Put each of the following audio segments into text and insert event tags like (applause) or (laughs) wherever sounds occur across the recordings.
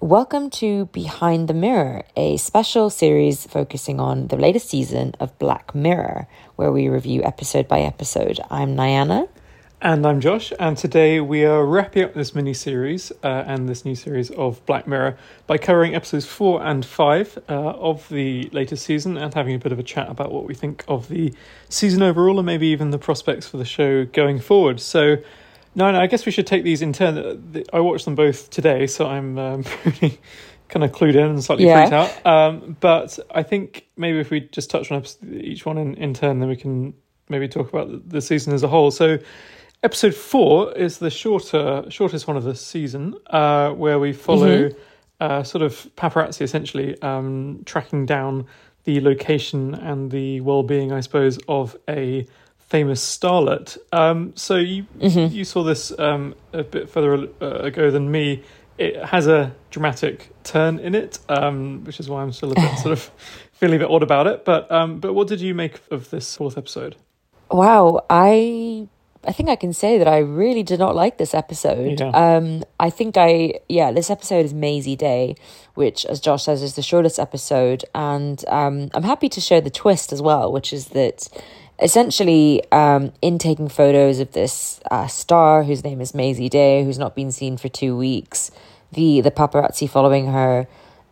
Welcome to Behind the Mirror, a special series focusing on the latest season of Black Mirror, where we review episode by episode. I'm Nayana. And I'm Josh, and today we are wrapping up this mini series uh, and this new series of Black Mirror by covering episodes four and five uh, of the latest season and having a bit of a chat about what we think of the season overall and maybe even the prospects for the show going forward. So, no, no, I guess we should take these in turn. I watched them both today, so I'm um, pretty kind of clued in and slightly Yeah. freaked out. Um, but I think maybe if we just touch on each one in, in turn, then we can maybe talk about the, season as a whole. So, episode four is the shorter, shortest one of the season, uh, where we follow uh, sort of paparazzi essentially um, tracking down the location and the well-being, I suppose, of a famous starlet. Um, so you you saw this um, a bit further uh, ago than me. It has a dramatic turn in it, um, which is why I'm still a bit sort of (laughs) feeling a bit odd about it. But um, but what did you make of this fourth episode? Wow, I I think I can say that I really did not like this episode. Yeah. Um I think I yeah, this episode is Mazey Day, which as Josh says is the shortest episode and um I'm happy to share the twist as well, which is that essentially um in taking photos of this uh, star whose name is Mazey Day, who's not been seen for 2 weeks, the the paparazzi following her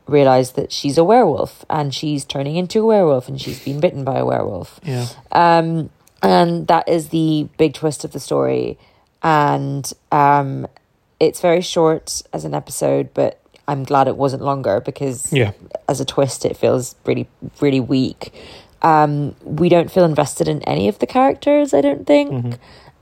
realize that she's a werewolf and she's turning into a werewolf and she's been bitten by a werewolf. Yeah, Um, and that is the big twist of the story. And um, it's very short as an episode, but I'm glad it wasn't longer because yeah, as a twist, it feels really, really weak. Um, we don't feel invested in any of the characters. I don't think.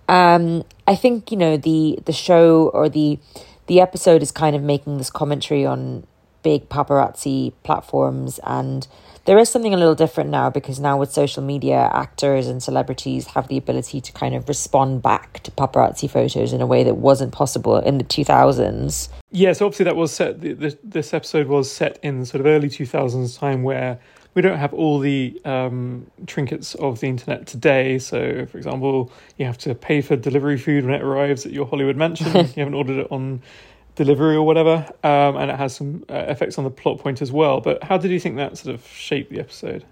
Um, I think you know the the show or the the episode is kind of making this commentary on big paparazzi platforms and there is something a little different now because now with social media actors and celebrities have the ability to kind of respond back to paparazzi photos in a way that wasn't possible in the 2000s Yeah, so obviously that was set. This episode was set in sort of early two thousands time where we don't have all the um, trinkets of the internet today. So, for example, you have to pay for delivery food when it arrives at your Hollywood mansion. (laughs) you haven't ordered it on delivery or whatever, um, and it has some uh, effects on the plot point as well. But how did you think that sort of shaped the episode?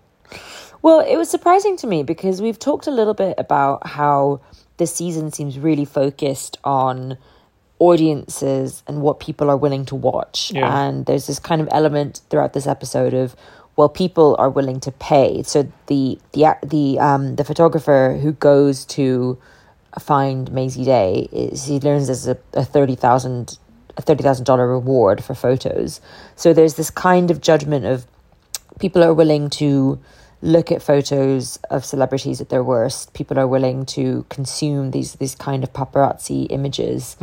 Well, it was surprising to me because we've talked a little bit about how this season seems really focused on audiences and what people are willing to watch. Yeah. And there's this kind of element throughout this episode of well, people are willing to pay. So the the the um the photographer who goes to find Mazey Day is he learns there's a, a thirty thousand a thirty thousand dollar reward for photos. So there's this kind of judgment of people are willing to look at photos of celebrities at their worst. People are willing to consume these these kind of paparazzi images,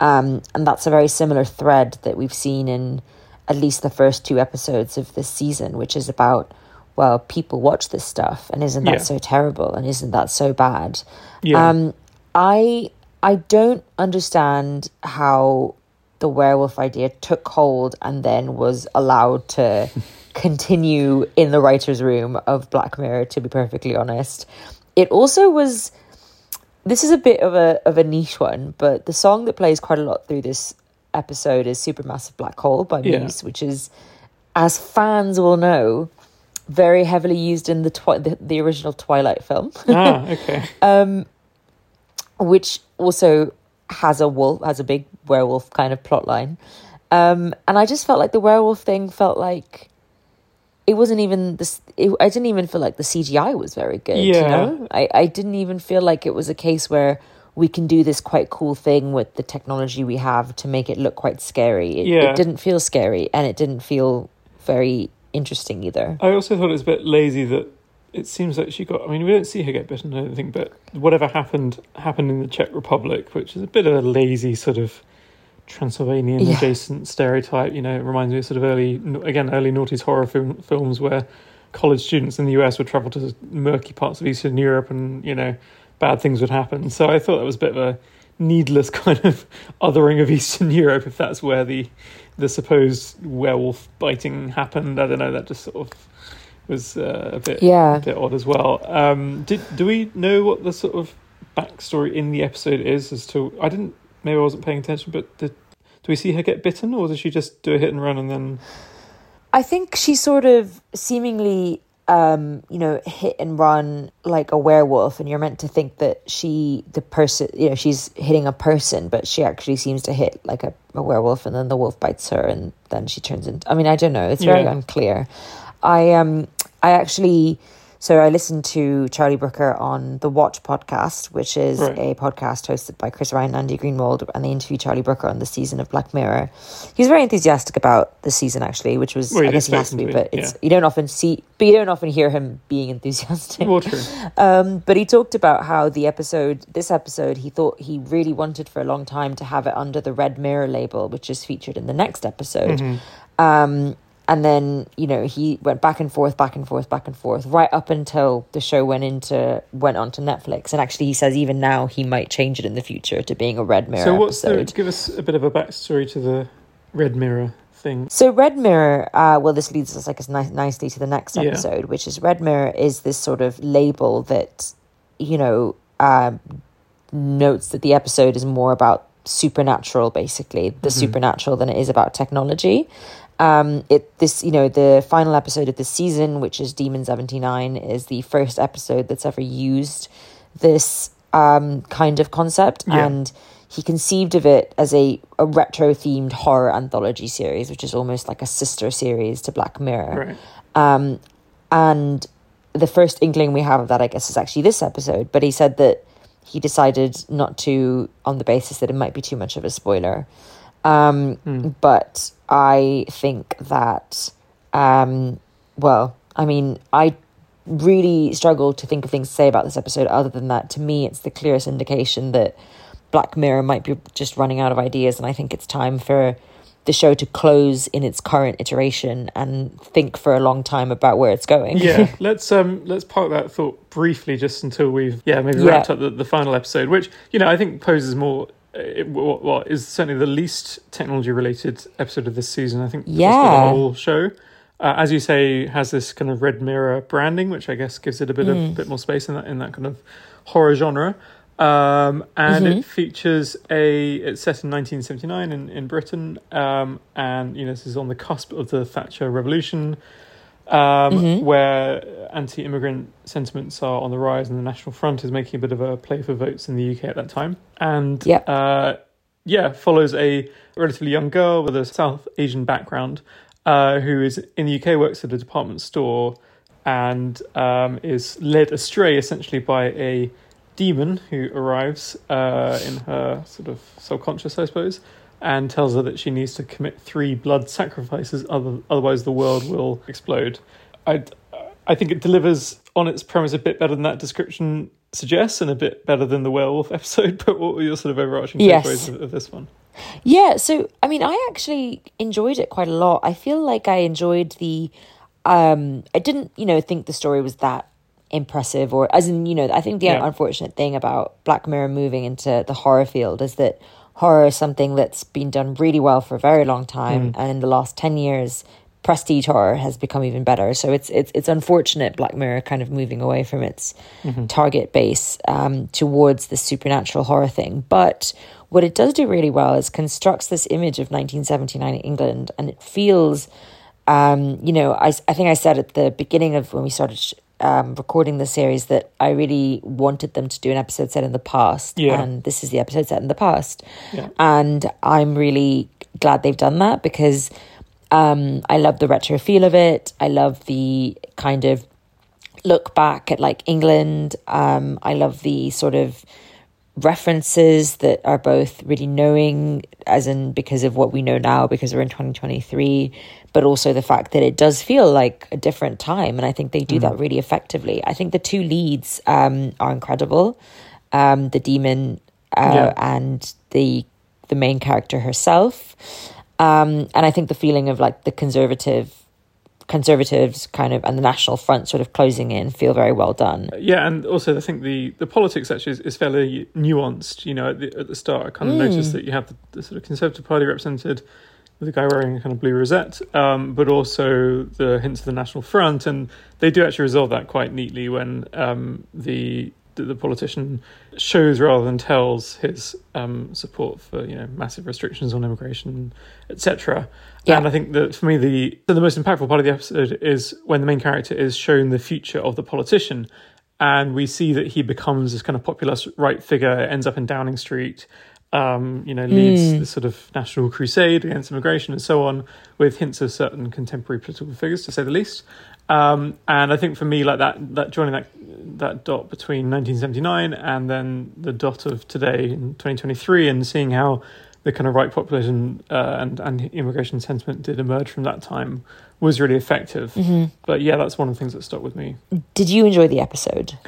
um, and that's a very similar thread that we've seen in at least the first two episodes of this season, which is about well, people watch this stuff, and isn't that Yeah. so terrible, and isn't that so bad? Yeah. Um, I I don't understand how the werewolf idea took hold and then was allowed to (laughs) continue in the writers' room of Black Mirror. To be perfectly honest, it also was. This is a bit of a of a niche one, but the song that plays quite a lot through this episode is "Supermassive Black Hole" by Yeah. Muse, which is, as fans will know, very heavily used in the twi- the, the original Twilight film ah, (laughs) okay. which also has a wolf has a big werewolf kind of plot line um and i just felt like the werewolf thing felt like it wasn't even this it, i didn't even feel like the cgi was very good you Yeah. know I, I didn't even feel like it was a case where we can do this quite cool thing with the technology we have to make it look quite scary it, Yeah. it didn't feel scary and it didn't feel very interesting either I also thought it was a bit lazy that it seems like she got. I mean, we don't see her get bitten, I don't think, but whatever happened happened in the Czech Republic, which is a bit of a lazy sort of Transylvanian Yeah. adjacent stereotype. You know, it reminds me of sort of early, again, early noughties horror film, films where college students in the US would travel to murky parts of Eastern Europe and, you know, bad things would happen. So I thought that was a bit of a needless (laughs) kind of othering of Eastern Europe if that's where the the supposed werewolf biting happened. I don't know. That just sort of was uh, a bit Yeah. a bit odd as well. Um, did do we know what the sort of backstory in the episode is as to? I didn't. Maybe I wasn't paying attention, but did, do we see her get bitten, or does she just do a hit and run and then? I think she sort of seemingly, um, you know, hit and run like a werewolf, and you're meant to think that she, the person, you know, she's hitting a person, but she actually seems to hit like a, a werewolf, and then the wolf bites her, and then she turns into. I mean, I don't know. It's very Yeah. unclear. I um, I actually. So I listened to Charlie Brooker on the Watch podcast, which is Right. a podcast hosted by Chris Ryan and Andy Greenwald, and they interviewed Charlie Brooker on the season of Black Mirror. He was very enthusiastic about the season actually, which was Well, I guess he has to be, but it's yeah. you don't often see, but you don't often hear him being enthusiastic. Well, true. (laughs) Um, but he talked about how the episode, this episode, he thought he really wanted for a long time to have it under the Red Mirror label, which is featured in the next episode. Mm-hmm. Um, and then you know he went back and forth, back and forth, back and forth, right up until the show went into went onto Netflix. And actually, he says even now he might change it in the future to being a Red Mirror So what's episode. the? Give us a bit of a backstory to the Red Mirror thing. So Red Mirror, uh, well, this leads us like as ni- nicely to the next Yeah. episode, which is Red Mirror is this sort of label that you know um, notes that the episode is more about supernatural, basically the supernatural than it is about technology. Um, it this you know the final episode of the season, which is Demon seventy nine, is the first episode that's ever used this um, kind of concept Yeah. and he conceived of it as a, a retro themed horror anthology series, which is almost like a sister series to Black Mirror. Right. Um, and the first inkling we have of that, I guess, is actually this episode. But he said that he decided not to, on the basis that it might be too much of a spoiler. Um, But I think that, um, well, I mean, I really struggle to think of things to say about this episode other than that to me it's the clearest indication that black mirror might be just running out of ideas and i think it's time for the show to close in its current iteration and think for a long time about where it's going yeah (laughs) let's um let's park that thought briefly just until we've yeah maybe Yeah. wrapped up the, the final episode which you know i think poses more it, what, what is certainly the least technology related episode of this season. I think for the whole show. Uh, as you say has this kind of red mirror branding which i guess gives it a bit Mm. of bit more space in that in that kind of horror genre. Um, and Mm-hmm. it features a it's set in 1979 in, in britain. Um, and you know this is on the cusp of the thatcher revolution um, Mm-hmm. where anti-immigrant sentiments are on the rise, and the National Front is making a bit of a play for votes in the UK at that time. And Yep. uh, yeah, follows a relatively young girl with a South Asian background uh, who is in the UK, works at a department store, and um, is led astray essentially by a demon who arrives uh, in her sort of subconscious, I suppose, and tells her that she needs to commit three blood sacrifices, other, otherwise the world will explode. I, I think it delivers on its premise a bit better than that description suggests, and a bit better than the werewolf (laughs) episode. But what were your sort of overarching Yes. takeaways of, of this one? Yeah, so I mean, I actually enjoyed it quite a lot. I feel like I enjoyed the. Um, I didn't, you know, think the story was that impressive, or as in, you know, I think the Yeah. unfortunate thing about Black Mirror moving into the horror field is that horror is something that's been done really well for a very long time, and in the last ten years, prestige horror has become even better. So it's it's it's unfortunate Black Mirror kind of moving away from its target base um, towards the supernatural horror thing. But what it does do really well is constructs this image of 1979 England, and it feels, um, you know, I I think I said at the beginning of when we started. sh- Um, recording the series that I really wanted them to do an episode set in the past, Yeah. and this is the episode set in the past, Yeah. and I'm really glad they've done that because um, I love the retro feel of it. I love the kind of look back at like England. Um, I love the sort of references that are both really knowing, as in because of what we know now, because we're in 2023, but also the fact that it does feel like a different time. And I think they do that really effectively. I think the two leads um, are incredible. Um, the demon uh, Yeah. and the the main character herself. Um, and I think the feeling of like the conservative conservatives kind of and the national front sort of closing in feel very well done. Yeah, and also I think the, the politics actually is, is fairly nuanced. You know, at the, at the start, I kind of noticed that you have the, the sort of Conservative Party represented a guy wearing a kind of blue rosette, um, but also the hints of the National Front, and they do actually resolve that quite neatly when um, the the politician shows rather than tells his um, support for you know massive restrictions on immigration, etc. Yeah. And I think that for me the the most impactful part of the episode is when the main character is shown the future of the politician, and we see that he becomes this kind of populist right figure, ends up in Downing Street. Um, you know, leads Mm. the sort of national crusade against immigration and so on, with hints of certain contemporary political figures, to say the least. Um, and I think for me, like that, that joining that that dot between 1979 and then the dot of today in 2023, and seeing how the kind of right populism uh, and and immigration sentiment did emerge from that time was really effective. Mm-hmm. But yeah, that's one of the things that stuck with me. Did you enjoy the episode?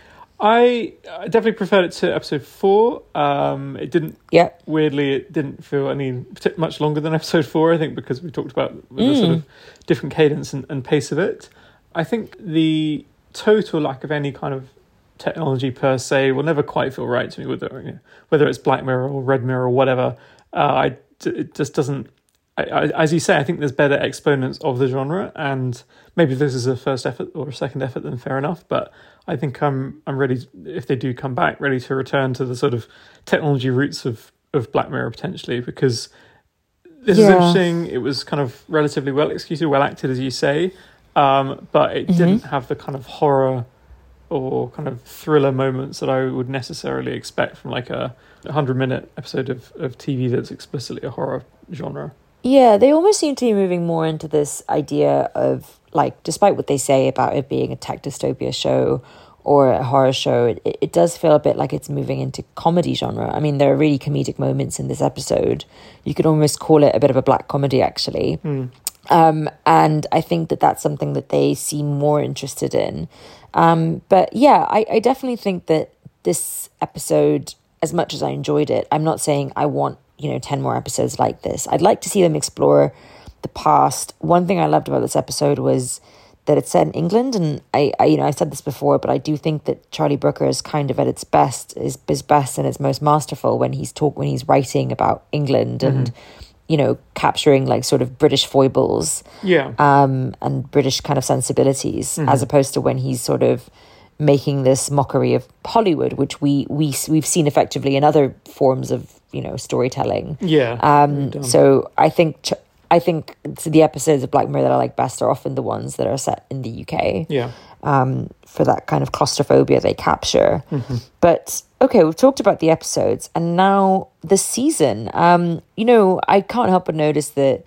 I, definitely preferred it to episode four. Um, it didn't Yeah. weirdly it didn't feel any much longer than episode four. I think because we talked about the sort Mm. of different cadence and, and pace of it. I think the total lack of any kind of technology per se will never quite feel right to me. Whether you know, whether it's Black Mirror or Red Mirror or whatever, uh, I it just doesn't. I, I, as you say, I think there's better exponents of the genre, and maybe this is a first effort or a second effort, then fair enough. But I think I'm I'm ready if they do come back, ready to return to the sort of technology roots of of Black Mirror potentially because this is Yeah. interesting. It was kind of relatively well executed, well acted, as you say, um, but it Mhm. didn't have the kind of horror or kind of thriller moments that I would necessarily expect from like a 100 minute episode of, of TV that's explicitly a horror genre. Yeah, they almost seem to be moving more into this idea of like, despite what they say about it being a tech dystopia show or a horror show, it, it does feel a bit like it's moving into comedy genre. I mean, there are really comedic moments in this episode. You could almost call it a bit of a black comedy, actually. Hmm. Um, and I think that that's something that they seem more interested in. Um, but yeah, I, I definitely think that this episode, as much as I enjoyed it, I'm not saying I want, you know, 10 more episodes like this. I'd like to see them explore the past. One thing I loved about this episode was that it's set in England. And I, I you know, I've said this before, but I do think that Charlie Brooker is kind of at its best, is, is best and its most masterful when he's talk, when he's writing about England and, you know, capturing like sort of British foibles Yeah. um, and British kind of sensibilities, as opposed to when he's sort of making this mockery of Hollywood, which we we we've seen effectively in other forms of you know storytelling. yeah. Um, so I think ch- I think the episodes of Black Mirror that I like best are often the ones that are set in the UK yeah. um, for that kind of claustrophobia they capture. But okay, we've talked about the episodes, and now the season. Um, you know, I can't help but notice that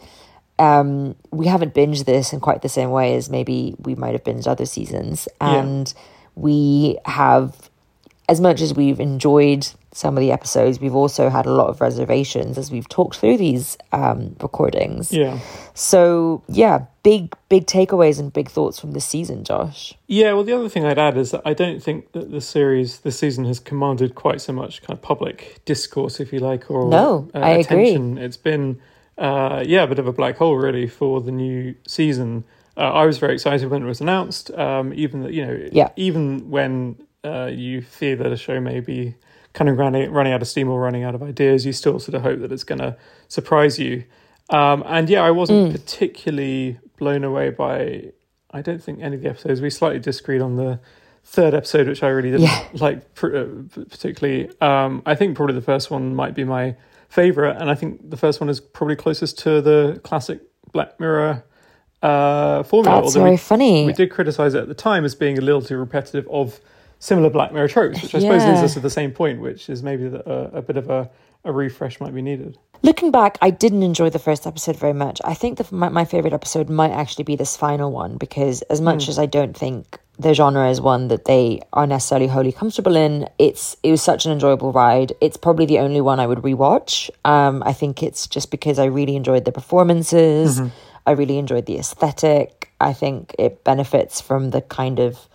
um, we haven't binged this in quite the same way as maybe we might have binged other seasons, Yeah. and we have. As much as we've enjoyed some of the episodes, we've also had a lot of reservations as we've talked through these um, recordings. Yeah. So, yeah, big, big takeaways and big thoughts from this season, Josh. Yeah, well, the other thing I'd add is that I don't think that the series this season has commanded quite so much kind of public discourse, if you like, or No, uh, I agree. attention. It's been, uh, yeah, a bit of a black hole really for the new season. Uh, I was very excited when it was announced. Um, even that you know, Yeah. even when uh, you fear that a show may be kind of running running out of steam or running out of ideas, you still sort of hope that it's going to surprise you. Um, and yeah, I wasn't Mm. particularly blown away by. I don't think any of the episodes. We slightly disagreed on the third episode, which I really didn't Yeah. (laughs) like pr- uh, particularly. Um, I think probably the first one might be my favorite, and I think the first one is probably closest to the classic Black Mirror uh, formula. That's although very we, funny. we did criticize it at the time as being a little too repetitive of similar Black Mirror tropes, which I suppose leads us to the same point, which is maybe that a, a bit of a, a refresh might be needed. Looking back, I didn't enjoy the first episode very much. I think the, my, my favorite episode might actually be this final one because, as much as I don't think the genre is one that they are necessarily wholly comfortable in, it's it was such an enjoyable ride. It's probably the only one I would rewatch. Um, I think it's just because I really enjoyed the performances. I really enjoyed the aesthetic. I think it benefits from the kind of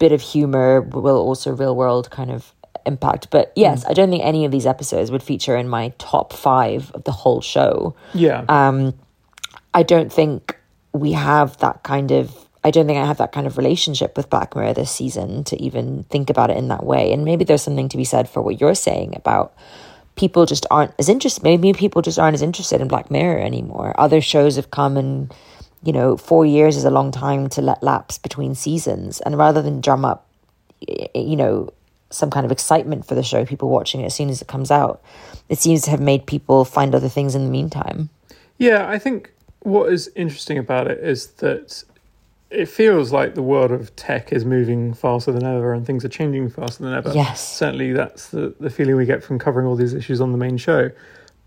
bit of humor, will also real world kind of impact. But yes, I don't think any of these episodes would feature in my top five of the whole show. Yeah. Um, I don't think we have that kind of. I don't think I have that kind of relationship with Black Mirror this season to even think about it in that way. And maybe there's something to be said for what you're saying about people just aren't as interested. Maybe people just aren't as interested in Black Mirror anymore. Other shows have come and, you know, four years is a long time to let lapse between seasons. And rather than drum up, you know, some kind of excitement for the show, people watching it as soon as it comes out. It seems to have made people find other things in the meantime. Yeah, I think what is interesting about it is that it feels like the world of tech is moving faster than ever and things are changing faster than ever. Yes. Certainly that's the, the feeling we get from covering all these issues on the main show.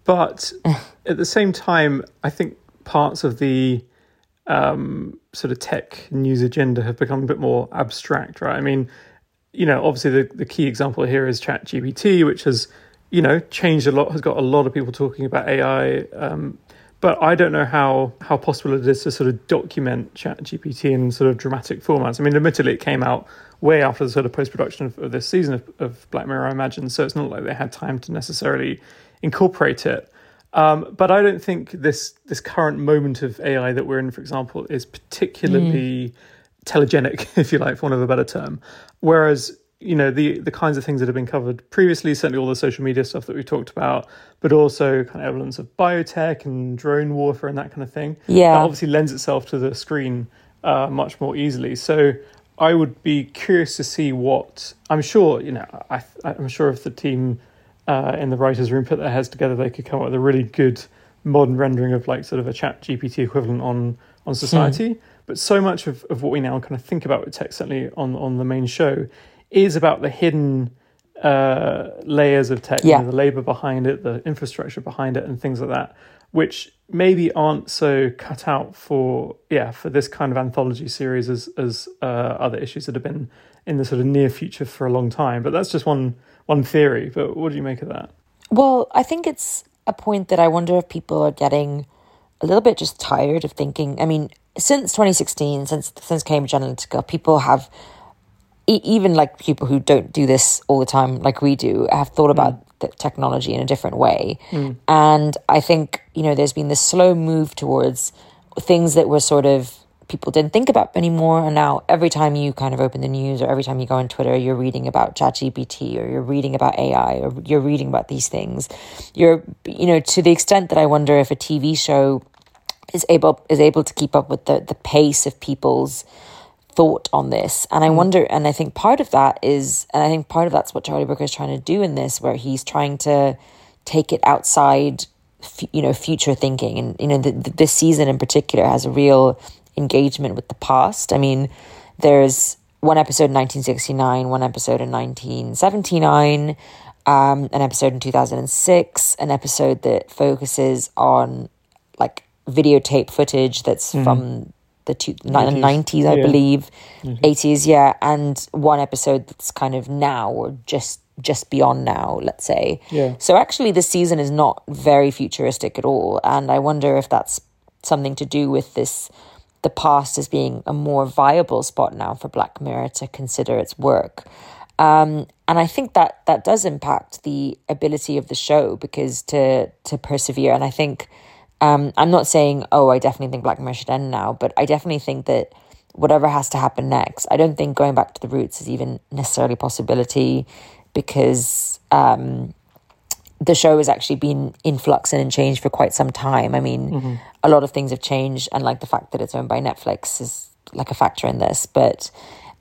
But (laughs) at the same time, I think parts of the um, sort of tech news agenda have become a bit more abstract, right? I mean, you know, obviously the, the key example here is ChatGPT, which has, you know, changed a lot, has got a lot of people talking about AI. Um, but I don't know how how possible it is to sort of document ChatGPT in sort of dramatic formats. I mean, admittedly, it came out way after the sort of post production of, of, this season of, of Black Mirror, I imagine. So it's not like they had time to necessarily incorporate it. Um, but I don't think this this current moment of AI that we're in, for example, is particularly mm. telegenic, (laughs) if you like, for want of a better term. Whereas you know the the kinds of things that have been covered previously, certainly all the social media stuff that we talked about, but also kind of evidence of biotech and drone warfare and that kind of thing. Yeah, that obviously lends itself to the screen uh, much more easily. So I would be curious to see what I'm sure. You know, I I'm sure if the team uh, in the writers' room put their heads together, they could come up with a really good modern rendering of like sort of a ChatGPT equivalent on on society. Hmm. But so much of, of what we now kind of think about with tech, certainly on on the main show, is about the hidden uh, layers of tech, yeah. you know, the labor behind it, the infrastructure behind it, and things like that, which maybe aren't so cut out for yeah for this kind of anthology series as as uh, other issues that have been in the sort of near future for a long time. But that's just one one theory, but what do you make of that? Well, I think it's a point that I wonder if people are getting a little bit just tired of thinking. I mean, since 2016, since since Cambridge Analytica, people have even like people who don't do this all the time like we do have thought about mm. the technology in a different way. Mm. And I think, you know, there's been this slow move towards things that were sort of people didn't think about anymore. And now every time you kind of open the news or every time you go on Twitter, you're reading about ChatGPT or you're reading about AI or you're reading about these things. You're, you know, to the extent that I wonder if a TV show is able is able to keep up with the the pace of people's thought on this. And I mm. wonder, and I think part of that is, and I think part of that's what Charlie Brooker is trying to do in this, where he's trying to take it outside, you know, future thinking. And, you know, the, the, this season in particular has a real engagement with the past. I mean, there's one episode in 1969, one episode in 1979, um, an episode in 2006, an episode that focuses on like videotape footage that's mm. from the two, 90s, 90s I yeah. believe, mm-hmm. 80s, yeah, and one episode that's kind of now or just just beyond now, let's say. Yeah. So actually, this season is not very futuristic at all, and I wonder if that's something to do with this the past as being a more viable spot now for Black Mirror to consider its work. Um, and I think that that does impact the ability of the show because to to persevere. And I think um, I'm not saying, oh, I definitely think Black Mirror should end now, but I definitely think that whatever has to happen next, I don't think going back to the roots is even necessarily a possibility because um, the show has actually been in flux and in change for quite some time. I mean, mm-hmm. a lot of things have changed, and like the fact that it's owned by Netflix is like a factor in this, but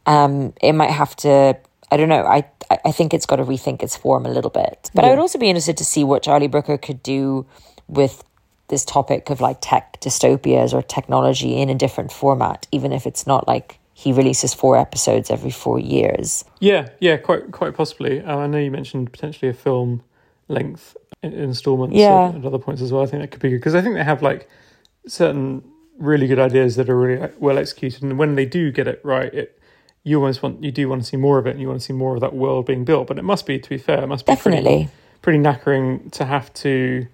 um, it might have to. I don't know. I I think it's got to rethink its form a little bit. But yeah. I would also be interested to see what Charlie Brooker could do with this topic of like tech dystopias or technology in a different format, even if it's not like he releases four episodes every four years. Yeah, yeah, quite quite possibly. Uh, I know you mentioned potentially a film length installments yeah. at, at other points as well. I think that could be good because I think they have like certain really good ideas that are really well executed, and when they do get it right, it you almost want you do want to see more of it, and you want to see more of that world being built. But it must be, to be fair, it must be definitely pretty, pretty knackering to have to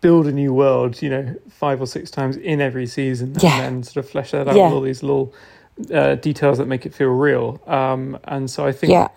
build a new world, you know, five or six times in every season, yeah. and then sort of flesh that out yeah. with all these little uh, details that make it feel real. Um, and so I think, yeah.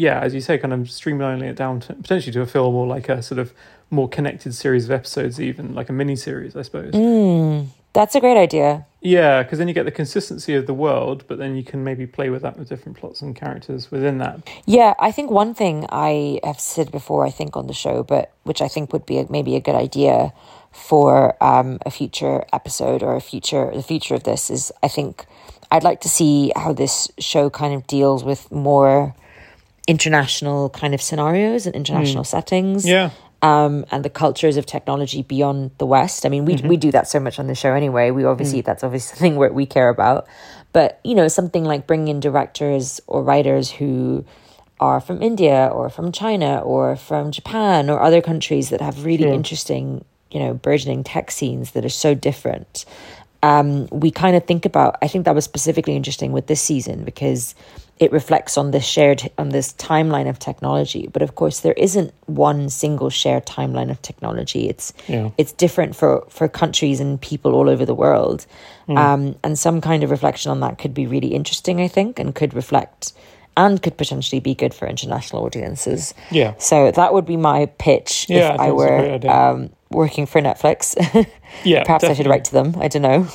Yeah, as you say, kind of streamlining it down to, potentially to a film or like a sort of more connected series of episodes, even like a mini series, I suppose. Mm, that's a great idea. Yeah, because then you get the consistency of the world, but then you can maybe play with that with different plots and characters within that. Yeah, I think one thing I have said before, I think on the show, but which I think would be a, maybe a good idea for um, a future episode or a future the future of this is I think I'd like to see how this show kind of deals with more international kind of scenarios and international settings. Yeah. Um, and the cultures of technology beyond the West. I mean, we we do that so much on the show anyway. We obviously that's obviously (laughs) something where we care about. But you know, something like bringing in directors or writers who are from India or from China or from Japan or other countries that have really Sure. interesting, you know, burgeoning tech scenes that are so different. Um, we kind of think about. I think that was specifically interesting with this season because it reflects on this shared on this timeline of technology. But of course, there isn't one single shared timeline of technology. It's Yeah. it's different for for countries and people all over the world. Hmm. Um, and some kind of reflection on that could be really interesting, I think, and could reflect and could potentially be good for international audiences. Yeah. So that would be my pitch Yeah, if I great were um, working for Netflix. (laughs) Yeah. Perhaps I should write to them. I don't know.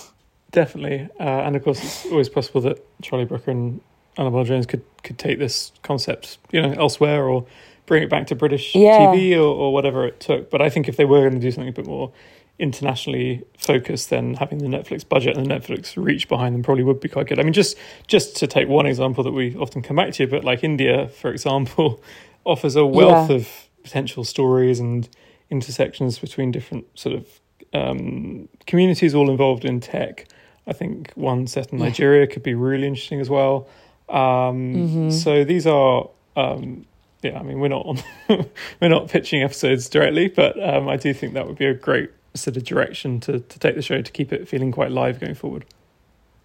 Definitely, uh, and of course, it's always possible that Charlie Brooker and Annabel Jones could could take this concept, you know, elsewhere or bring it back to British Yeah. TV or, or whatever it took. But I think if they were going to do something a bit more internationally focused, then having the Netflix budget and the Netflix reach behind them probably would be quite good. I mean, just just to take one example that we often come back to, but like India, for example, (laughs) offers a wealth Yeah. of potential stories and intersections between different sort of um, communities all involved in tech. I think one set in Yeah. Nigeria could be really interesting as well. Um, Mhm. So these are, um, yeah. I mean, we're not on, (laughs) we're not pitching episodes directly, but um, I do think that would be a great sort of direction to to take the show to keep it feeling quite live going forward.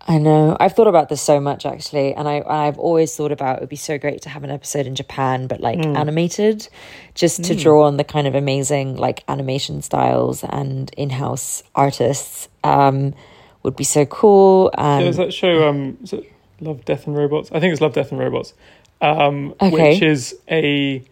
I know. I've thought about this so much actually, and I and I've always thought about it would be so great to have an episode in Japan, but like Mm. animated, just to Mm. draw on the kind of amazing like animation styles and in-house artists. Um, would be so cool. And There's that show, um, is it Love, Death and Robots? I think it's Love, Death and Robots, um, Okay. which is a.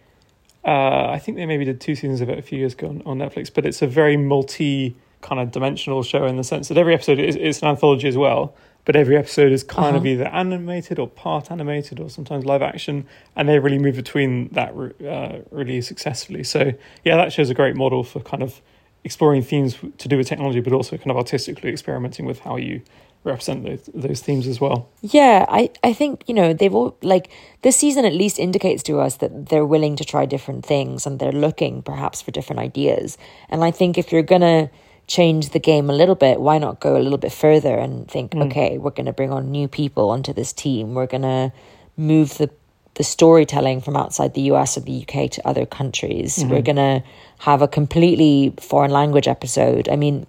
Uh, I think they maybe did two seasons of it a few years ago on, on Netflix, but it's a very multi kind of dimensional show in the sense that every episode is it's an anthology as well, but every episode is kind of Uh-huh. either animated or part animated or sometimes live action, and they really move between that uh, really successfully. So yeah, that shows a great model for kind of exploring themes to do with technology, but also kind of artistically experimenting with how you represent those, those themes as well. Yeah, I, I think, you know, they've all, like, this season at least indicates to us that they're willing to try different things and they're looking perhaps for different ideas. And I think if you're going to change the game a little bit, why not go a little bit further and think, Mm. okay, we're going to bring on new people onto this team. We're going to move the, the storytelling from outside the US or the UK to other countries. We're going to have a completely foreign language episode. I mean,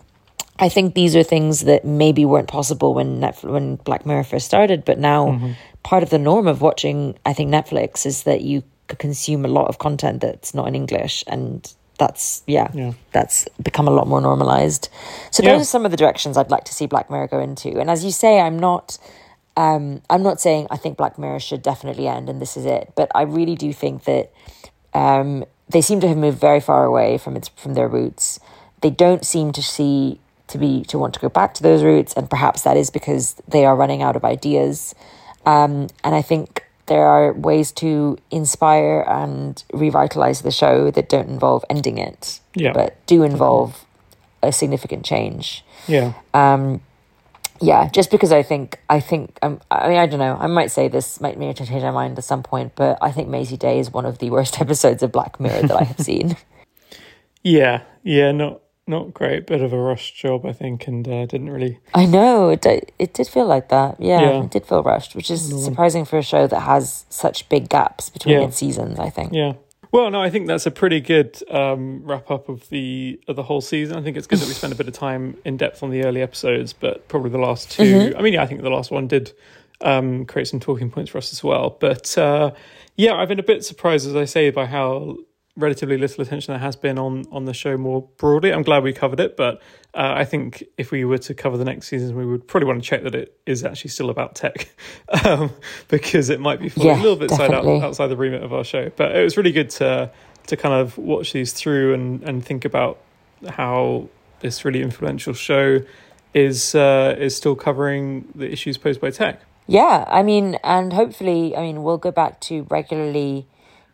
I think these are things that maybe weren't possible when Netflix, when Black Mirror first started, but now part of the norm of watching, I think Netflix is that you consume a lot of content that's not in English, and that's yeah, Yeah. that's become a lot more normalized. So Yeah. those are some of the directions I'd like to see Black Mirror go into. And as you say, I'm not. Um, I'm not saying I think Black Mirror should definitely end and this is it, but I really do think that um, they seem to have moved very far away from its from their roots. They don't seem to see to be to want to go back to those roots, and perhaps that is because they are running out of ideas. Um, and I think there are ways to inspire and revitalize the show that don't involve ending it, Yeah. but do involve a significant change. Yeah. Um, yeah, just because I think I think um, I mean I don't know I might say this might me change my mind at some point, but I think Mazey Day is one of the worst (laughs) episodes of Black Mirror that I have seen. (laughs) Yeah. Yeah. Not not great. Bit of a rush job, I think, and uh, didn't really. I know it it did feel like that. Yeah, Yeah. it did feel rushed, which is No. surprising for a show that has such big gaps between Yeah. its seasons. I think. Yeah. Well, no, I think that's a pretty good um, wrap up of the of the whole season. I think it's good that we spent a bit of time in depth on the early episodes, but probably the last 2 Mhm. I mean, yeah, I think the last one did um, create some talking points for us as well. But uh, yeah, I've been a bit surprised, as I say, by how relatively little attention there has been on on the show more broadly. I'm glad we covered it, but uh, I think if we were to cover the next season, we would probably want to check that it is actually still about tech, (laughs) um, because it might be falling Yeah, a little bit side out, outside the remit of our show. But it was really good to to kind of watch these through and and think about how this really influential show is uh, is still covering the issues posed by tech. Yeah, I mean, and hopefully, I mean, we'll go back to regularly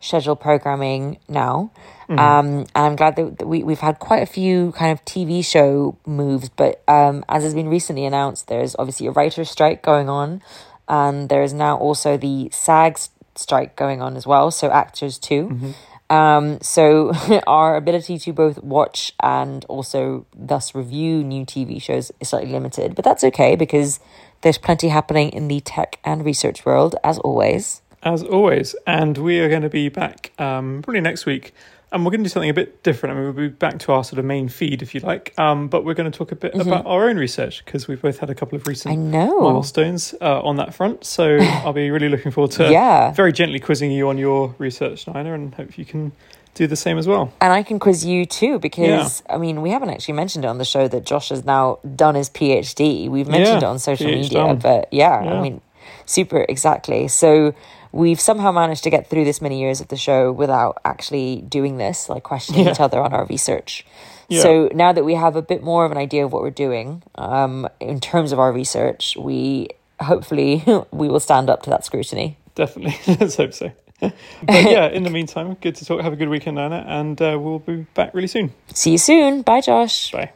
scheduled programming now. Mm-hmm. Um, and I'm glad that that we, we've had quite a few kind of TV show moves, but um, as has been recently announced, there's obviously a writer's strike going on, and there is now also the SAG strike going on as well. So actors too. Mm-hmm. Um, so (laughs) our ability to both watch and also thus review new TV shows is slightly limited, but that's okay because there's plenty happening in the tech and research world as always. As always, and we are going to be back um, probably next week and we're going to do something a bit different. I mean, we'll be back to our sort of main feed, if you like. Um, but we're going to talk a bit mm-hmm. about our own research because we've both had a couple of recent milestones uh, on that front. So (sighs) I'll be really looking forward to yeah. very gently quizzing you on your research, Nina, and hope you can do the same as well. And I can quiz you too because yeah. I mean we haven't actually mentioned it on the show that Josh has now done his PhD. We've mentioned yeah, it on social PhD media, done. but yeah, yeah, I mean super exactly. So we've somehow managed to get through this many years of the show without actually doing this, like questioning yeah. each other on our research. Yeah. So now that we have a bit more of an idea of what we're doing um, in terms of our research, we hopefully (laughs) we will stand up to that scrutiny. Definitely, (laughs) let's hope so. (laughs) but yeah, in the meantime, good to talk. Have a good weekend, Anna, and uh, we'll be back really soon. See you soon. Bye, Josh. Bye.